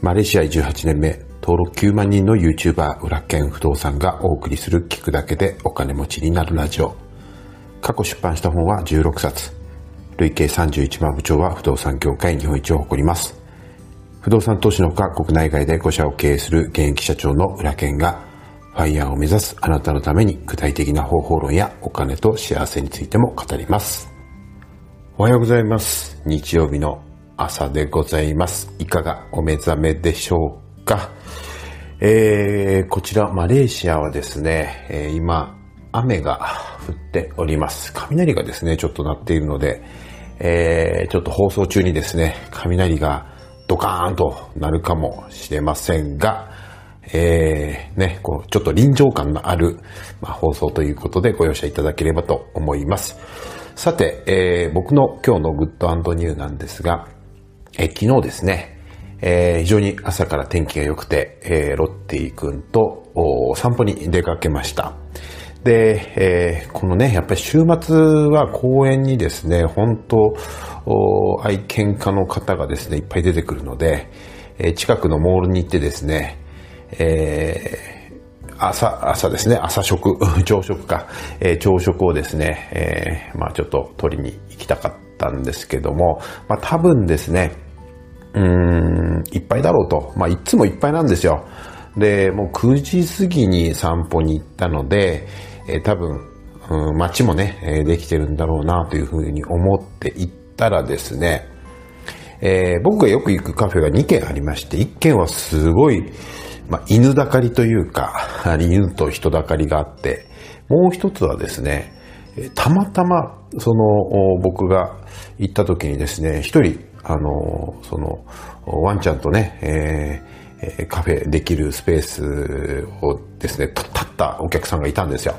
マレーシア18年目、登録9万人の YouTuber 裏剣不動産がお送りする聞くだけでお金持ちになるラジオ。過去出版した本は16冊。累計31万部長は不動産業界日本一を誇ります。不動産投資のほか国内外で5社を経営する現役社長の裏剣がファイヤーを目指すあなたのために具体的な方法論やお金と幸せについても語ります。おはようございます。日曜日の朝でございます。いかがお目覚めでしょうか？えー、こちらマレーシアはですね、えー、今雨が降っております。雷がですね、ちょっと鳴っているので、えー、ちょっと放送中にですね、雷がドカーンとなるかもしれませんが、えー、ね、こう、ちょっと臨場感のある、まあ、放送ということでご容赦いただければと思います。さて、えー、僕の今日のグッドニューなんですが、え、昨日ですね、えー、非常に朝から天気が良くて、えー、ロッティ君と散歩に出かけました。で、えー、このね、やっぱり週末は公園にですね、本当愛犬家の方がですね、いっぱい出てくるので、え、近くのモールに行ってですね、え、朝、朝ですね、朝食、朝食か、えー、朝食をですね、えー、まあちょっと取りに行きたかったんですけども、まあ多分ですね、うん、いっぱいだろうと。まあいつもいっぱいなんですよ。で、もう9時過ぎに散歩に行ったので、えー、多分、うん、街もね、えー、できてるんだろうなというふうに思って行ったらですね、えー、僕がよく行くカフェが2軒ありまして、1軒はすごい、まあ、犬だかりというか、犬と人だかりがあって、もう一つはですね、たまたま、その、僕が行った時にですね、一人、あの、その、ワンちゃんとね、えーカフェできるスペースをですね、立ったお客さんがいたんですよ。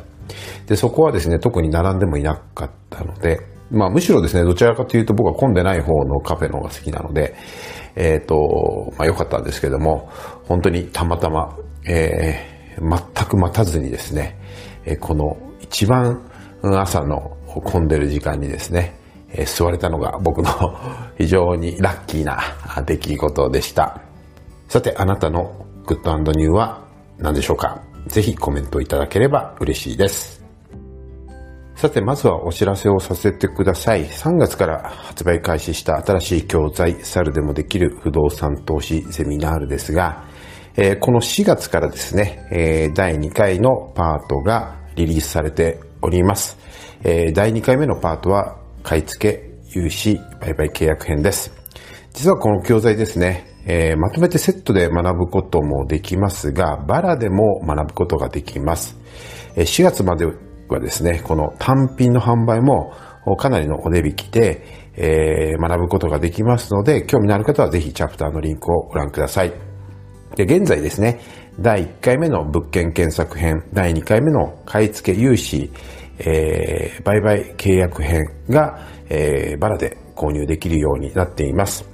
で、そこはですね、特に並んでもいなかったので、まあむしろですね、どちらかというと僕は混んでない方のカフェの方が好きなので、えっ、ー、と、まあ良かったんですけども、本当にたまたま、えー、全く待たずにですね、この一番朝の混んでる時間にですね、えー、座れたのが僕の 非常にラッキーな出来事でした。さて、あなたのグッドニューは何でしょうか？ぜひコメントいただければ嬉しいです。さて、まずはお知らせをさせてください。3月から発売開始した新しい教材、猿でもできる不動産投資セミナールですが、えー、この4月からですね、えー、第2回のパートがリリースされております。えー、第2回目のパートは、買い付け、融資、売買契約編です。実はこの教材ですね、えー、まとめてセットで学ぶこともできますが、バラでも学ぶことができます。え、4月まではですね、この単品の販売もかなりのお値引きで、えー、学ぶことができますので、興味のある方はぜひチャプターのリンクをご覧ください。で、現在ですね、第1回目の物件検索編、第2回目の買い付け融資、えー、売買契約編が、えー、バラで購入できるようになっています。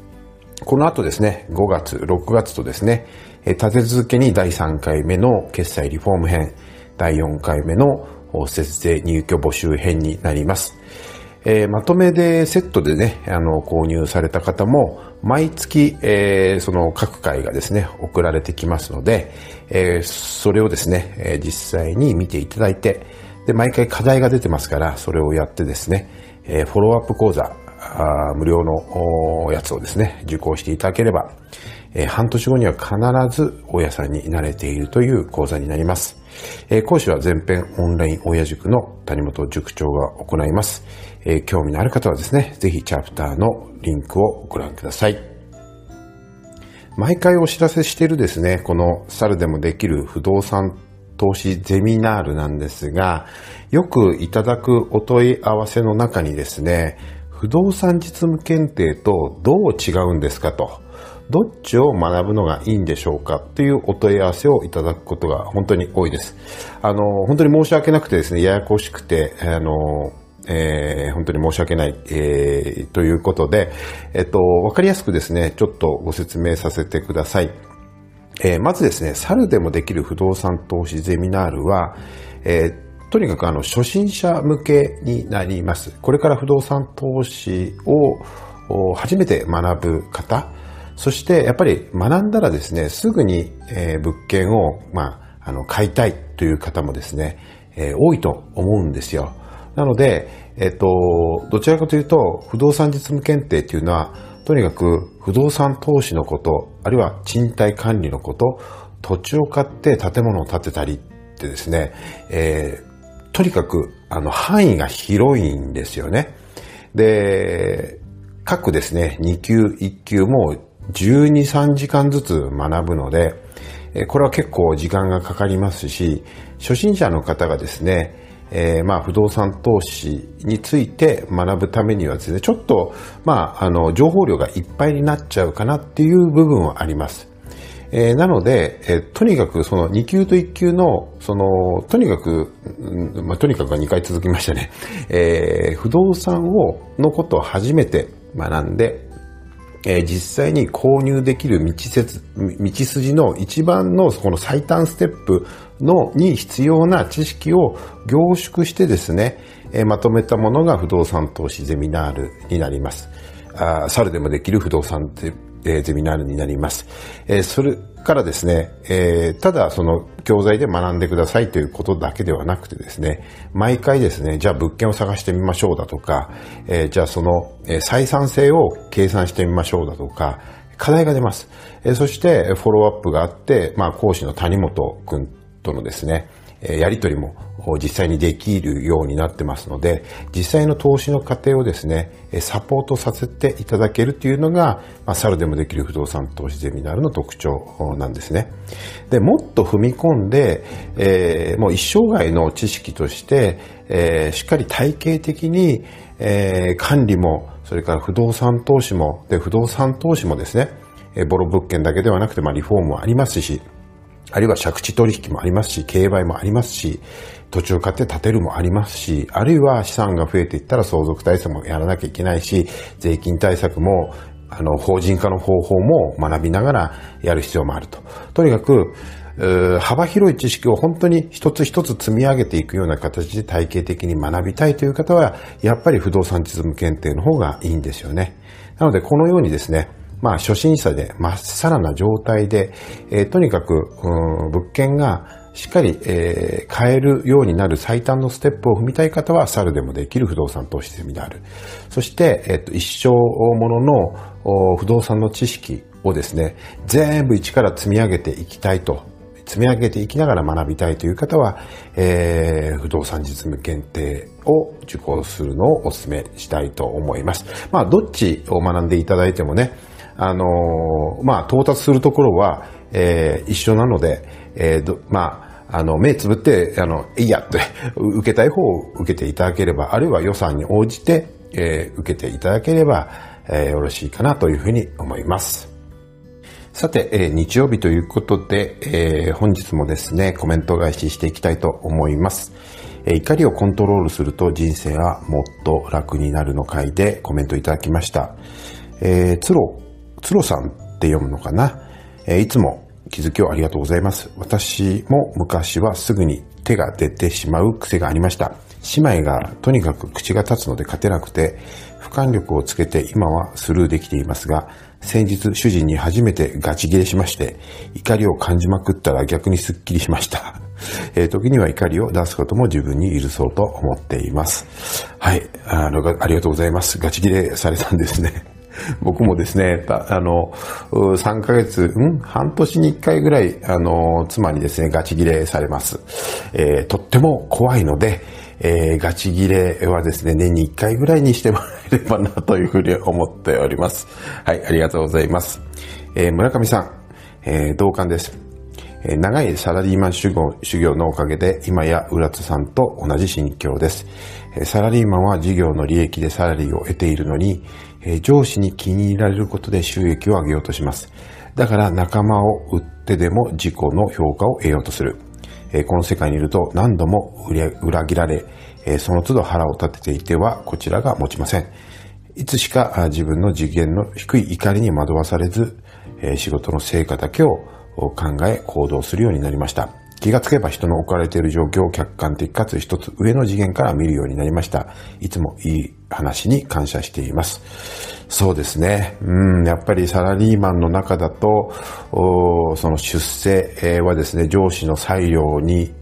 この後ですね、5月、6月とですね、立て続けに第3回目の決済リフォーム編、第4回目の節税入居募集編になります。えー、まとめでセットでね、あの、購入された方も、毎月、えー、その各回がですね、送られてきますので、えー、それをですね、え実際に見ていただいて、で、毎回課題が出てますから、それをやってですね、えフォローアップ講座、あ無料のやつをですね、受講していただければ、えー、半年後には必ず大家さんになれているという講座になります。えー、講師は全編オンライン大家塾の谷本塾長が行います。えー、興味のある方はですね、ぜひチャプターのリンクをご覧ください。毎回お知らせしているですね、この猿でもできる不動産投資ゼミナールなんですが、よくいただくお問い合わせの中にですね、不動産実務検定とどう違うんですかと、どっちを学ぶのがいいんでしょうかというお問い合わせをいただくことが本当に多いです。あの、本当に申し訳なくてですね、ややこしくて、あの、えー、本当に申し訳ない、えー、ということで、えっと、わかりやすくですね、ちょっとご説明させてください。えー、まずですね、猿でもできる不動産投資ゼミナールは、えー、とにかくあの初心者向けになります。これから不動産投資を初めて学ぶ方、そしてやっぱり学んだらですね、すぐに、えー、物件を、まあ、あの、買いたいという方もですね、えー、多いと思うんですよ。なので、えっ、と、どちらかというと、不動産実務検定っていうのは、とにかく不動産投資のこと、あるいは賃貸管理のこと、土地を買って建物を建てたりってですね、えー、とにかくあの範囲が広いんですよね。で、各ですね、2級、1級も12、3時間ずつ学ぶので、これは結構時間がかかりますし、初心者の方がですね、えー、まあ不動産投資について学ぶためにはですね、ちょっと、まあ、あの、情報量がいっぱいになっちゃうかなっていう部分はあります。えー、なので、えー、とにかくその2級と1級の、その、とにかく、まあ、とにかくが2回続きましたね。えー、不動産を、のことを初めて学んで、えー、実際に購入できる道説道筋の一番のこの最短ステップのに必要な知識を凝縮してですね、えー、まとめたものが不動産投資ゼミナールになります。あ猿でもできる不動産えー、ゼミナールになります。えー、それからですね、えー、ただその教材で学んでくださいということだけではなくてですね、毎回ですね、じゃあ物件を探してみましょうだとか、え、じゃあその、え、採算性を計算してみましょうだとか、課題が出ます。え、そしてフォローアップがあって、まあ講師の谷本くんとのですね、やり取りも実際にできるようになってますので、実際の投資の過程をですね、サポートさせていただけるというのが、まあ、猿でもできる不動産投資ゼミナールの特徴なんですね。で、もっと踏み込んで、えー、もう一生涯の知識として、えー、しっかり体系的に、えー、管理も、それから不動産投資も、で、不動産投資もですね、ボロ物件だけではなくて、まあ、リフォームもありますし、あるいは借地取引もありますし、競売もありますし、土地を買って建てるもありますし、あるいは資産が増えていったら相続対策もやらなきゃいけないし、税金対策も、あの、法人化の方法も学びながらやる必要もあると。とにかく、幅広い知識を本当に一つ一つ積み上げていくような形で体系的に学びたいという方は、やっぱり不動産実務検定の方がいいんですよね。なので、このようにですね、まあ、初心者でまっさらな状態で、えー、とにかく、物件がしっかり、えー、買えるようになる最短のステップを踏みたい方は、猿でもできる不動産投資セミナール。そして、えっ、ー、と、一生ものの不動産の知識をですね、全部一から積み上げていきたいと積み上げていきながら学びたいという方は、えー、不動産実務検定を受講するのをお勧めしたいと思います。まあ、どっちを学んでいただいてもね、あのまあ、到達するところは、えー、一緒なので、えー、まあ、あの、目つぶって、あの、いいやって、受けたい方を受けていただければ、あるいは予算に応じて、えー、受けていただければ、えー、よろしいかなというふうに思います。さて、えー、日曜日ということで、えー、本日もですね、コメント返ししていきたいと思います。えー、怒りをコントロールすると人生はもっと楽になるの回でコメントいただきました。えー、つろつろさんって読むのかな、えー、いつも気づきをありがとうございます。私も昔はすぐに手が出てしまう癖がありました。姉妹がとにかく口が立つので勝てなくて、俯瞰力をつけて今はスルーできていますが、先日主人に初めてガチ切れしまして、怒りを感じまくったら逆にスッキリしました。えー、時には怒りを出すことも自分に許そうと思っています。はい。あの、ありがとうございます。ガチ切れされたんですね。僕もですね、あの、3ヶ月、ん？半年に1回ぐらい、あの、妻にですね、ガチ切れされます。えー、とっても怖いので、えー、ガチ切れはですね、年に1回ぐらいにしてもらえればなというふうに思っております。はい、ありがとうございます。えー、村上さん、えー、同感です。長いサラリーマン修行修行のおかげで今や浦津さんと同じ心境です。サラリーマンは事業の利益でサラリーを得ているのに、上司に気に入られることで収益を上げようとします。だから仲間を売ってでも自己の評価を得ようとする。この世界にいると何度も裏切られ、その都度腹を立てていてはこちらが持ちません。いつしか自分の次元の低い怒りに惑わされず、仕事の成果だけを考え行動するようになりました。気がつけば人の置かれている状況を客観的かつ一つ上の次元から見るようになりました。いつもいい話に感謝しています。そうですね。うん、やっぱりサラリーマンの中だと、その出世はですね、上司の裁量に、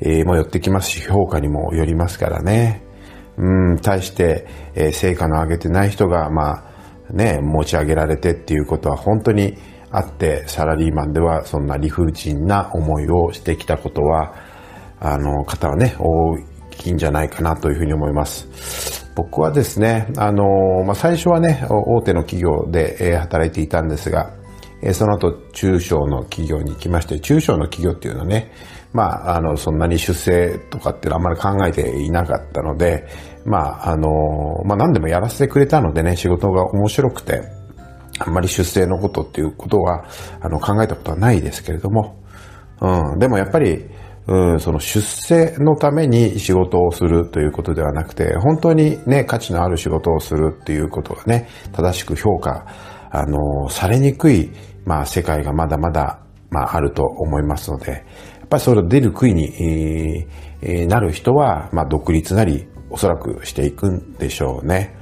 えー、も寄ってきますし、評価にもよりますからね。うん、対して、えー、成果の上げてない人が、まあ、ね、持ち上げられてっていうことは本当にあって、サラリーマンではそんな理不尽な思いをしてきたことは、あの、方はね、大きいんじゃないかなというふうに思います。僕はですね、あの、まあ、最初はね、大手の企業で働いていたんですが、その後、中小の企業に行きまして、中小の企業っていうのはね、まあ、あの、そんなに出世とかっていうのはあんまり考えていなかったので、まあ、あの、まあ、何でもやらせてくれたのでね、仕事が面白くて、あんまり出世のことっていうことは、あの、考えたことはないですけれども、うん、でもやっぱり、うん、その出世のために仕事をするということではなくて、本当にね、価値のある仕事をするっていうことがね、正しく評価、あの、されにくい、まあ、世界がまだまだ、まあ、あると思いますので、やっぱりそれを出る杭に、えー、なる人は、まあ、独立なり、おそらくしていくんでしょうね。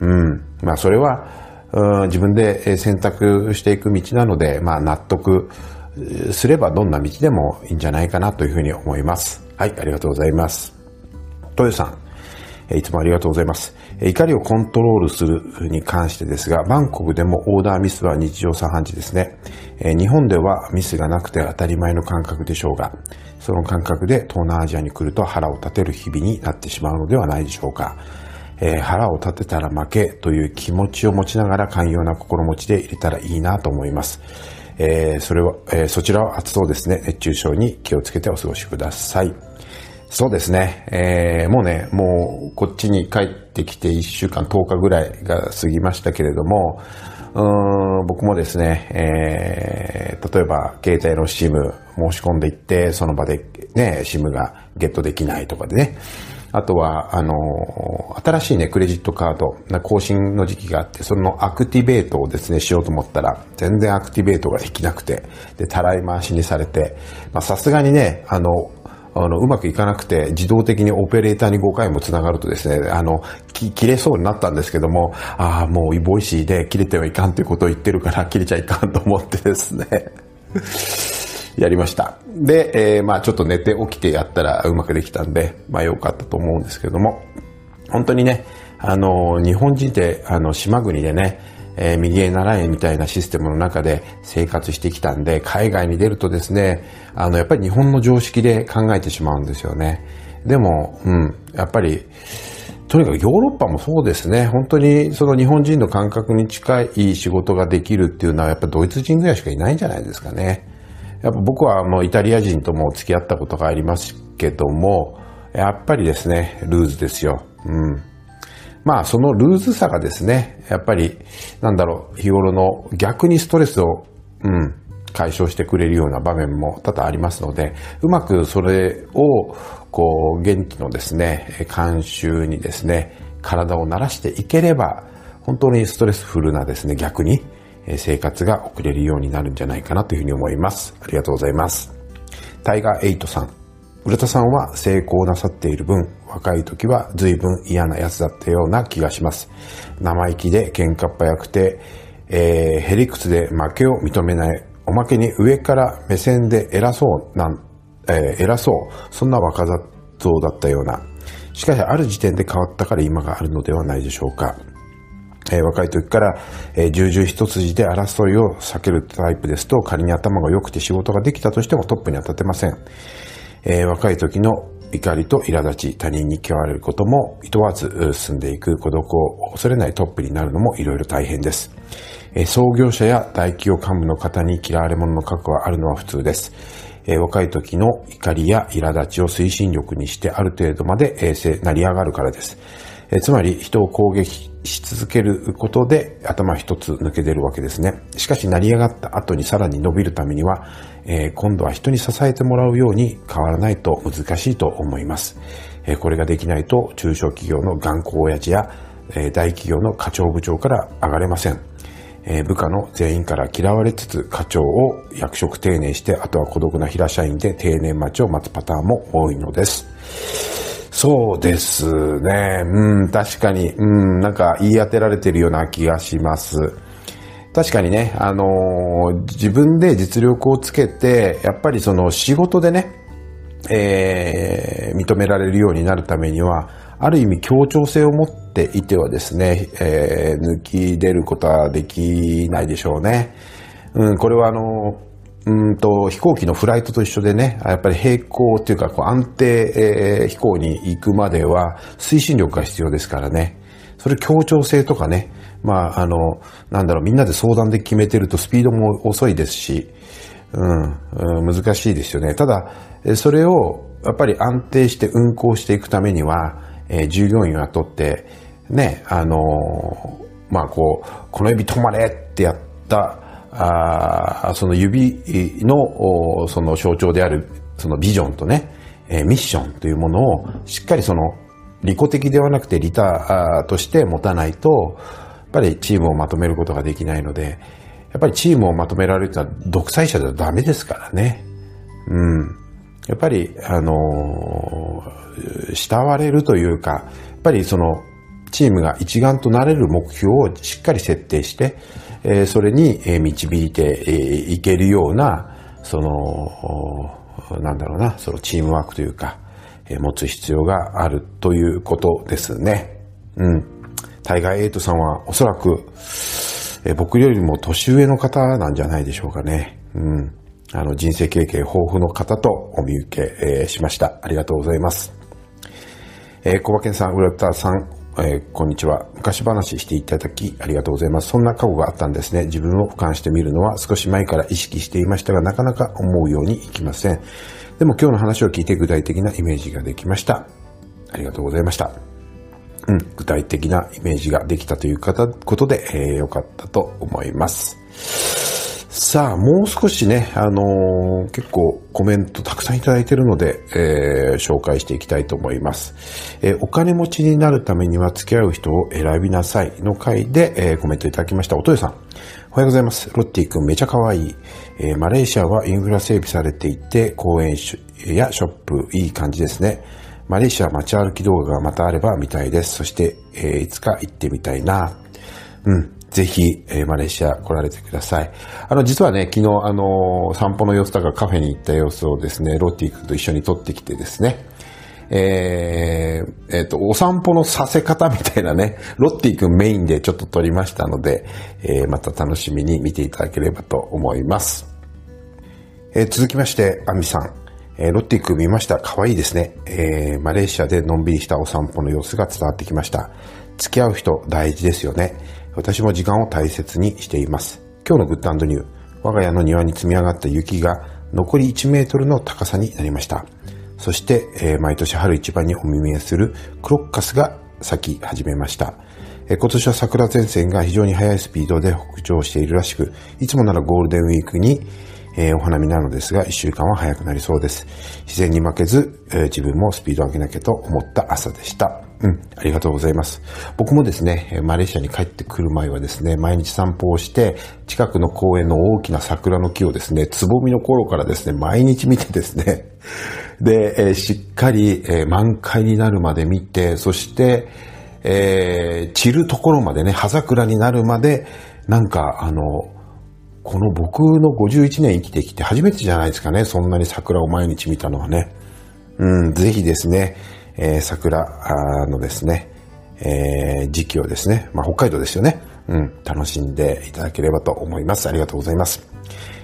うん。まあ、それは、自分で選択していく道なので、まあ、納得、すればどんな道でもいいんじゃないかなというふうに思います。はい、ありがとうございます。豊さん、いつもありがとうございます。怒りをコントロールするに関してですが、バンコクでもオーダーミスは日常茶飯事ですね。日本ではミスがなくて当たり前の感覚でしょうが、その感覚で東南アジアに来ると腹を立てる日々になってしまうのではないでしょうか。えー、腹を立てたら負けという気持ちを持ちながら寛容な心持ちで入れたらいいなと思います。えー、それは、えー、そちらは暑そうですね。熱中症に気をつけてお過ごしください。そうですね。えー、もうね、もうこっちに帰ってきて1週間10日ぐらいが過ぎましたけれども、うん僕もですね、えー、例えば携帯の SIM 申し込んでいって、その場でね、SIM がゲットできないとかでね、あとは、あの、新しいね、クレジットカード、更新の時期があって、そのアクティベートをですね、しようと思ったら、全然アクティベートができなくて、で、たらい回しにされて、ま、さすがにね、あの、あの、うまくいかなくて、自動的にオペレーターに5回も繋がるとですね、あの、切れそうになったんですけども、ああ、もう Voicy で切れてはいかんということを言ってるから、切れちゃいかんと思ってですね。やりました。で、えー、まあちょっと寝て起きてやったらうまくできたんで、まあ良かったと思うんですけども、本当にね、あの、日本人って、あの、島国でね、えー、右へ習えみたいなシステムの中で生活してきたんで、海外に出るとですね、あの、やっぱり日本の常識で考えてしまうんですよね。でも、うん、やっぱり、とにかくヨーロッパもそうですね。本当にその日本人の感覚に近い仕事ができるっていうのはやっぱドイツ人ぐらいしかいないんじゃないですかね。やっぱ僕はもうイタリア人とも付き合ったことがありますけども、やっぱりですね、ルーズですよ。うん。まあ、そのルーズさがですね、やっぱり、なんだろう、日頃の逆にストレスを、うん、解消してくれるような場面も多々ありますので、うまくそれを、こう、元気のですね、慣習にですね、体を慣らしていければ、本当にストレスフルなですね、逆に、生活が送れるようになるんじゃないかなというふうに思います。ありがとうございます。タイガー8さん。浦田さんは成功なさっている分、若い時は随分嫌な奴だったような気がします。生意気で喧嘩っ早くて、えー、へりくつで負けを認めない。おまけに上から目線で偉そうなん、えー、偉そう。そんな若造だったような。しかしある時点で変わったから今があるのではないでしょうか。え、若い時から、え、重々一筋で争いを避けるタイプですと、仮に頭が良くて仕事ができたとしてもトップには立てません。え、若い時の怒りと苛立ち、他人に嫌われることも厭わず進んでいく孤独を恐れないトップになるのもいろいろ大変です。え、創業者や大企業幹部の方に嫌われ者の覚悟はあるのは普通です。若い時の怒りや苛立ちを推進力にしてある程度まで、成り上がるからです。つまり人を攻撃し続けることで頭一つ抜け出るわけですね。しかし成り上がった後にさらに伸びるためには、えー、今度は人に支えてもらうように変わらないと難しいと思います。えー、これができないと中小企業の頑固親父や、えー、大企業の課長部長から上がれません。え部下の全員から嫌われつつ課長を役職定年して、あとは孤独な平社員で定年待ちを待つパターンも多いのです。そうですね。うん、確かに、うん、なんか言い当てられてるような気がします。確かにね、あのー、自分で実力をつけて、やっぱりその仕事でね、えー、認められるようになるためには、ある意味協調性を持っていてはですね、えー、抜き出ることはできないでしょうね。うん、これはあの、うんと、飛行機のフライトと一緒でね、やっぱり平行っていうか、こう安定、えー、飛行に行くまでは推進力が必要ですからね。それ協調性とかね、まあ、あの、なんだろう、みんなで相談で決めてるとスピードも遅いですし、うん、うん、難しいですよね。ただ、それをやっぱり安定して運行していくためには、えー、従業員を雇って、ね、あのー、まあ、こう、この指止まれってやった、あその指の、その象徴である、そのビジョンとね、えー、ミッションというものをしっかりその利己的ではなくて利他として持たないと、やっぱりチームをまとめることができないので、やっぱりチームをまとめられるのは独裁者ではダメですからね。うん。やっぱり、あのー、慕われるというか、やっぱりその、チームが一丸となれる目標をしっかり設定して、え、それに導いていけるような、その、なんだろうな、そのチームワークというか、え、持つ必要があるということですね。うん。タイガーエイトさんはおそらく、え、僕よりも年上の方なんじゃないでしょうかね。うん。あの、人生経験豊富の方とお見受け、えー、しました。ありがとうございます。えー、小馬健さん、浦田さん、えー、こんにちは。昔話していただきありがとうございます。そんな過去があったんですね。自分を俯瞰してみるのは少し前から意識していましたが、なかなか思うようにいきません。でも今日の話を聞いて具体的なイメージができました。ありがとうございました。うん、具体的なイメージができたという方ことで、えー、よかったと思います。さあ、もう少しね、あのー、結構コメントたくさんいただいているので、えー、紹介していきたいと思います。えー、お金持ちになるためには付き合う人を選びなさいの回で、えコメントいただきました。おとよさん。おはようございます。ロッティ君めちゃ可愛い。えマレーシアはインフラ整備されていて、公園やショップいい感じですね。マレーシア街歩き動画がまたあれば見たいです。そして、えいつか行ってみたいな。うん。ぜひ、えー、マレーシア来られてください。あの、実はね、昨日、あのー、散歩の様子とかカフェに行った様子をですね、ロッティ君と一緒に撮ってきてですね、えー、えっ、ー、と、お散歩のさせ方みたいなね、ロッティ君メインでちょっと撮りましたので、えー、また楽しみに見ていただければと思います。えー、続きまして、アミさん。えー、ロッティ君見ました。可愛いですね。えー、マレーシアでのんびりしたお散歩の様子が伝わってきました。付き合う人大事ですよね。私も時間を大切にしています。今日のグッドニュー。我が家の庭に積み上がった雪が残り1メートルの高さになりました。そして、えー、毎年春一番にお目見えするクロッカスが咲き始めました。今年は桜前線が非常に速いスピードで北上しているらしく、いつもならゴールデンウィークに、えー、お花見なのですが、1週間は早くなりそうです。自然に負けず、え自分もスピードを上げなきゃと思った朝でした。うん、ありがとうございます。僕もですね、マレーシアに帰ってくる前はですね、毎日散歩をして、近くの公園の大きな桜の木をですね、つぼみの頃からですね、毎日見てですね、で、えー、しっかり、えー、満開になるまで見て、そして、えー、散るところまでね、葉桜になるまで、なんか、あの、この僕の51年生きてきて初めてじゃないですかね、そんなに桜を毎日見たのはね。うん、ぜひですね、え、桜のですね、え、時期をですね、まあ、北海道ですよね。うん、楽しんでいただければと思います。ありがとうございます。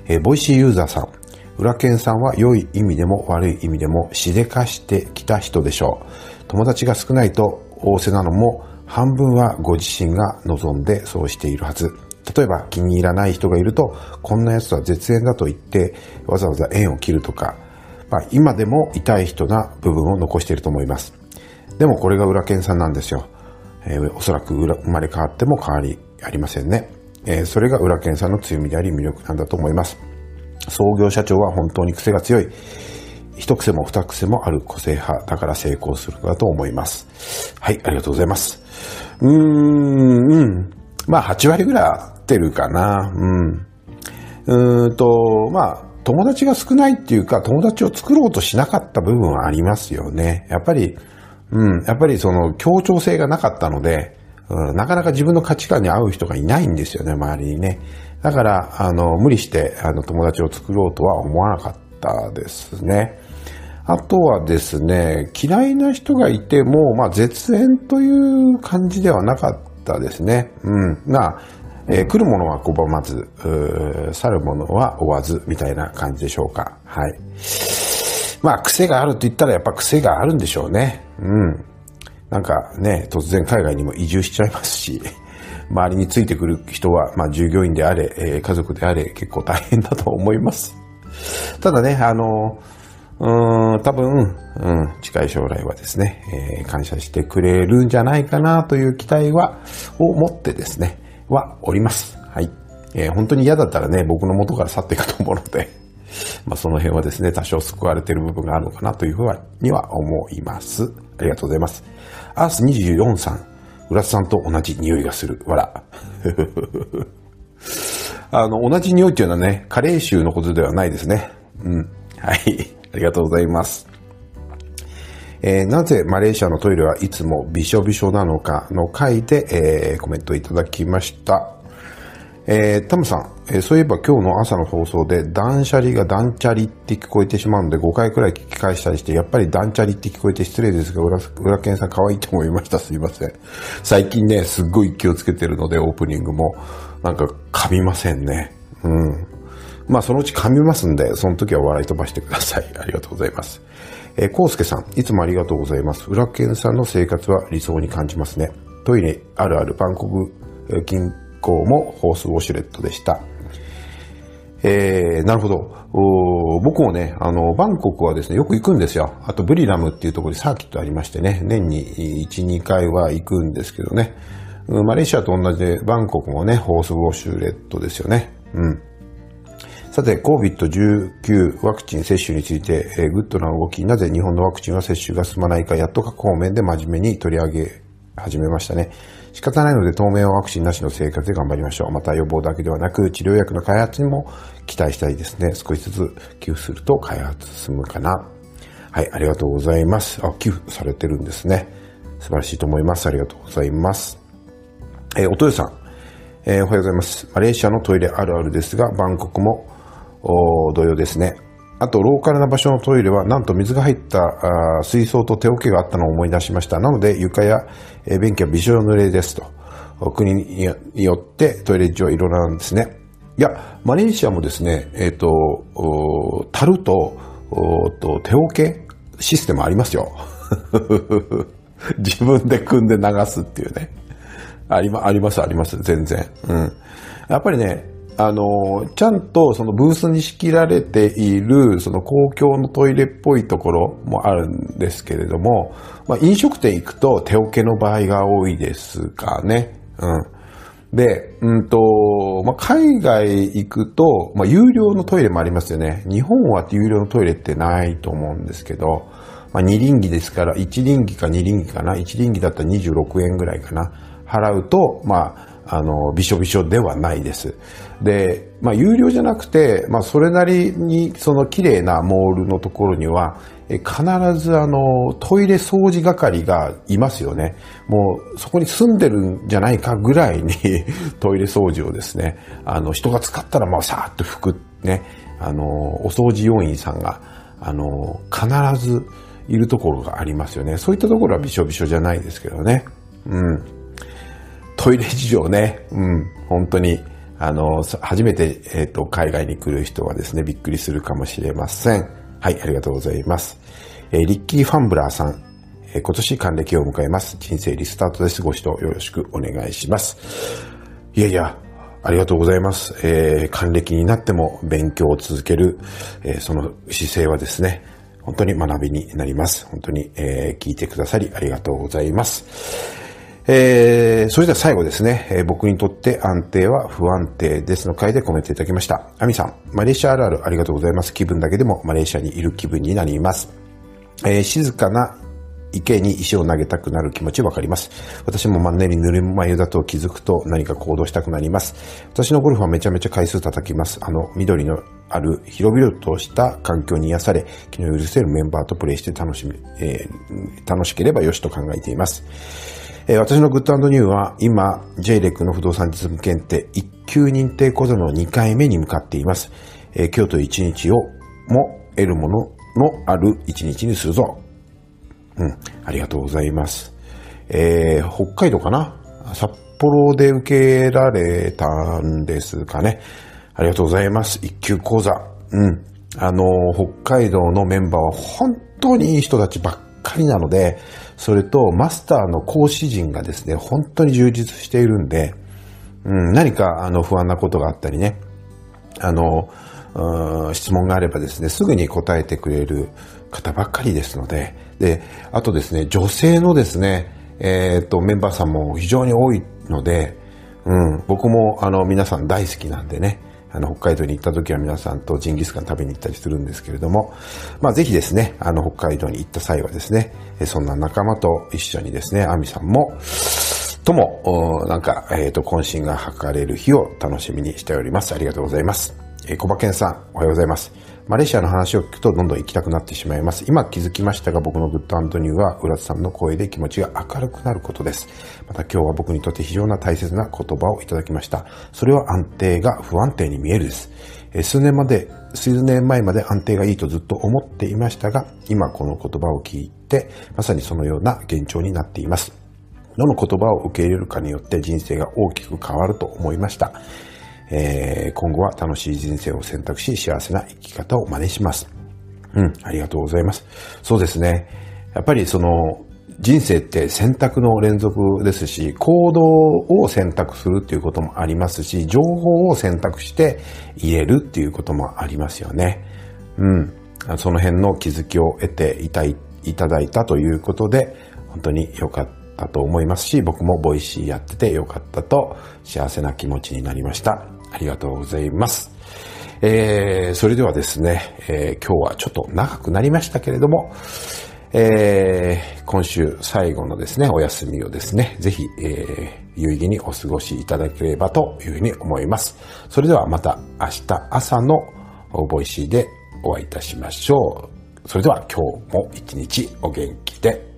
え、 Voicy ユーザーさん。ウラケンさんは良い意味でも悪い意味でもしでかしてきた人でしょう。友達が少ないと仰せなのも半分はご自身が望んでそうしているはず。例えば気に入らない人がいると、こんな奴は絶縁だと言ってわざわざ縁を切るとか、まあ、今でも痛い人な部分を残していると思います。でもこれがウラケンさんなんですよ。えー、おそらく生まれ変わっても変わりありませんね。えー、それが裏剣さんの強みであり魅力なんだと思います。創業社長は本当に癖が強い。一癖も二癖もある個性派だから成功するのだと思います。はい、ありがとうございます。うーん、うん。まあ、8割ぐらい合ってるかな。うん。うーんと、まあ、友達が少ないっていうか、友達を作ろうとしなかった部分はありますよね。やっぱり、うん、やっぱりその協調性がなかったので、うん、なかなか自分の価値観に合う人がいないんですよね、周りにね。だから、あの、無理して、あの、友達を作ろうとは思わなかったですね。あとはですね、嫌いな人がいても、まあ、絶縁という感じではなかったですね。うん。が、えー、来るものは拒まず、去るものは追わず、みたいな感じでしょうか。はい。まあ、癖があると言ったらやっぱ癖があるんでしょうね。うん。なんかね、突然海外にも移住しちゃいますし、周りについてくる人は、まあ、従業員であれ、えー、家族であれ、結構大変だと思います。ただね、あのうん、多分、うん、近い将来はですね、えー、感謝してくれるんじゃないかなという期待は、を持ってですね、はおります。はい。えー、本当に嫌だったらね、僕の元から去っていくと思うので、まあその辺はですね、多少救われてる部分があるのかなというふうには思います。ありがとうございます。アース24さん、浦津さんと同じ匂いがする。わら。あの、同じ匂いっていうのはね、加齢臭のことではないですね。うん。はい。ありがとうございます。えー、なぜマレーシアのトイレはいつもびしょびしょなのかの回で、えー、コメントいただきました。えー、タムさん、えー、そういえば今日の朝の放送で断捨離が断チャリって聞こえてしまうので5回くらい聞き返したりして、やっぱり断チャリって聞こえて失礼ですが、裏、裏剣さん可愛いと思いました。すいません。最近ね、すっごい気をつけてるので、オープニングも。なんか噛みませんね。うん。まあそのうち噛みますんで、その時は笑い飛ばしてください。ありがとうございます。えー、コウスケさん、いつもありがとうございます。裏剣さんの生活は理想に感じますね。トイレあるあるバンコク近郊もホースウォシュレットでした。えー、なるほど。僕もね、あの、バンコクはですね、よく行くんですよ。あと、ブリラムっていうところにサーキットありましてね、年に1、2回は行くんですけどね。マレーシアと同じで、バンコクもね、ホースウォシュレットですよね。うん。さて、COVID-19 ワクチン接種について、えー、グッドな動き、なぜ日本のワクチンは接種が進まないか、やっと各方面で真面目に取り上げ始めましたね。仕方ないので当面はワクチンなしの生活で頑張りましょう。また予防だけではなく、治療薬の開発にも期待したいですね。少しずつ寄付すると開発進むかな。はい、ありがとうございます。あ、寄付されてるんですね。素晴らしいと思います。ありがとうございます。えー、おとよさん。えー、おはようございます。マレーシアのトイレあるあるですが、バンコクも同様ですね。あと、ローカルな場所のトイレは、なんと水が入った水槽と手桶があったのを思い出しました。なので、床や、便器はびしょ濡れですと。国によってトイレ事情はいろいろなんですね。いや、マレーシアもですね、えっ、ー、と、樽とと手桶システムありますよ。自分で組んで流すっていうね。ありま、あります、あります、全然。うん。やっぱりね、あの、ちゃんとそのブースに仕切られている、その公共のトイレっぽいところもあるんですけれども、まあ、飲食店行くと手桶の場合が多いですかね。うん。で、うんと、まあ、海外行くと、まあ、有料のトイレもありますよね。日本は有料のトイレってないと思うんですけど、まあ、二輪儀ですから、一輪儀か二輪儀かな。一輪儀だったら26円ぐらいかな。払うと、まあ、あの、びしょびしょではないです。で、まあ、有料じゃなくて、まあ、それなりに、その綺麗なモールのところには、必ずあの、トイレ掃除係がいますよね。もう、そこに住んでるんじゃないかぐらいに トイレ掃除をですね、あの、人が使ったら、まあ、さーっと拭く、ね、あの、お掃除要員さんが、あの、必ずいるところがありますよね。そういったところはびしょびしょじゃないですけどね。うん。トイレ事情ね、うん、本当に、あの、初めて、えっ、ー、と、海外に来る人はですね、びっくりするかもしれません。はい、ありがとうございます。えー、リッキー・ファンブラーさん、えー、今年還暦を迎えます。人生リスタートです。ご指導よろしくお願いします。いやいや、ありがとうございます。えー、還暦になっても勉強を続ける、えー、その姿勢はですね、本当に学びになります。本当に、えー、聞いてくださりありがとうございます。えー、それでは最後ですね、えー、僕にとって安定は不安定ですの回でコメントいただきました。アミさん、マレーシアあるあるありがとうございます。気分だけでもマレーシアにいる気分になります。えー、静かな池に石を投げたくなる気持ちわかります。私もマンネリぬるま湯だと気づくと何か行動したくなります。私のゴルフはめちゃめちゃ回数叩きます。あの、緑のある広々とした環境に癒され、気の許せるメンバーとプレイして楽しみ、えー、楽しければよしと考えています。えー、私のグッドニューは今、JLEC の不動産実務検定1級認定講座の2回目に向かっています。えー、京都1日をも得るもののある1日にするぞ。うん、ありがとうございます。えー、北海道かな？札幌で受けられたんですかね。ありがとうございます。一級講座。うん。あの、北海道のメンバーは本当にいい人たちばっかりなので、それとマスターの講師陣がですね、本当に充実しているんで、うん、何かあの不安なことがあったりね、あの、質問があればですね、すぐに答えてくれる方ばっかりですので、で、あとですね、女性のですね、えっ、ー、と、メンバーさんも非常に多いので、うん、僕もあの皆さん大好きなんでね、あの、北海道に行った時は皆さんとジンギスカン食べに行ったりするんですけれども、まあぜひですね、あの、北海道に行った際はですね、そんな仲間と一緒にですね、アミさんも、とも、なんか、えっ、ー、と、渾身が図れる日を楽しみにしております。ありがとうございます。えー、小馬健さん、おはようございます。マレーシアの話を聞くとどんどん行きたくなってしまいます。今気づきましたが僕のグッドアンドニューは浦津さんの声で気持ちが明るくなることです。また今日は僕にとって非常な大切な言葉をいただきました。それは安定が不安定に見えるです。数年まで、数年前まで安定がいいとずっと思っていましたが、今この言葉を聞いて、まさにそのような現状になっています。どの言葉を受け入れるかによって人生が大きく変わると思いました。えー、今後は楽しい人生を選択し、幸せな生き方を真似します。うん、ありがとうございます。そうですね。やっぱりその、人生って選択の連続ですし、行動を選択するっていうこともありますし、情報を選択して入れるっていうこともありますよね。うん。その辺の気づきを得ていたいただいたということで、本当に良かったと思いますし、僕も Voicy やってて良かったと幸せな気持ちになりました。ありがとうございます。えー、それではですね、えー、今日はちょっと長くなりましたけれども、えー、今週最後のですね、お休みをですね、ぜひ、えー、有意義にお過ごしいただければというふうに思います。それではまた明日朝の Voicy でお会いいたしましょう。それでは今日も一日お元気で。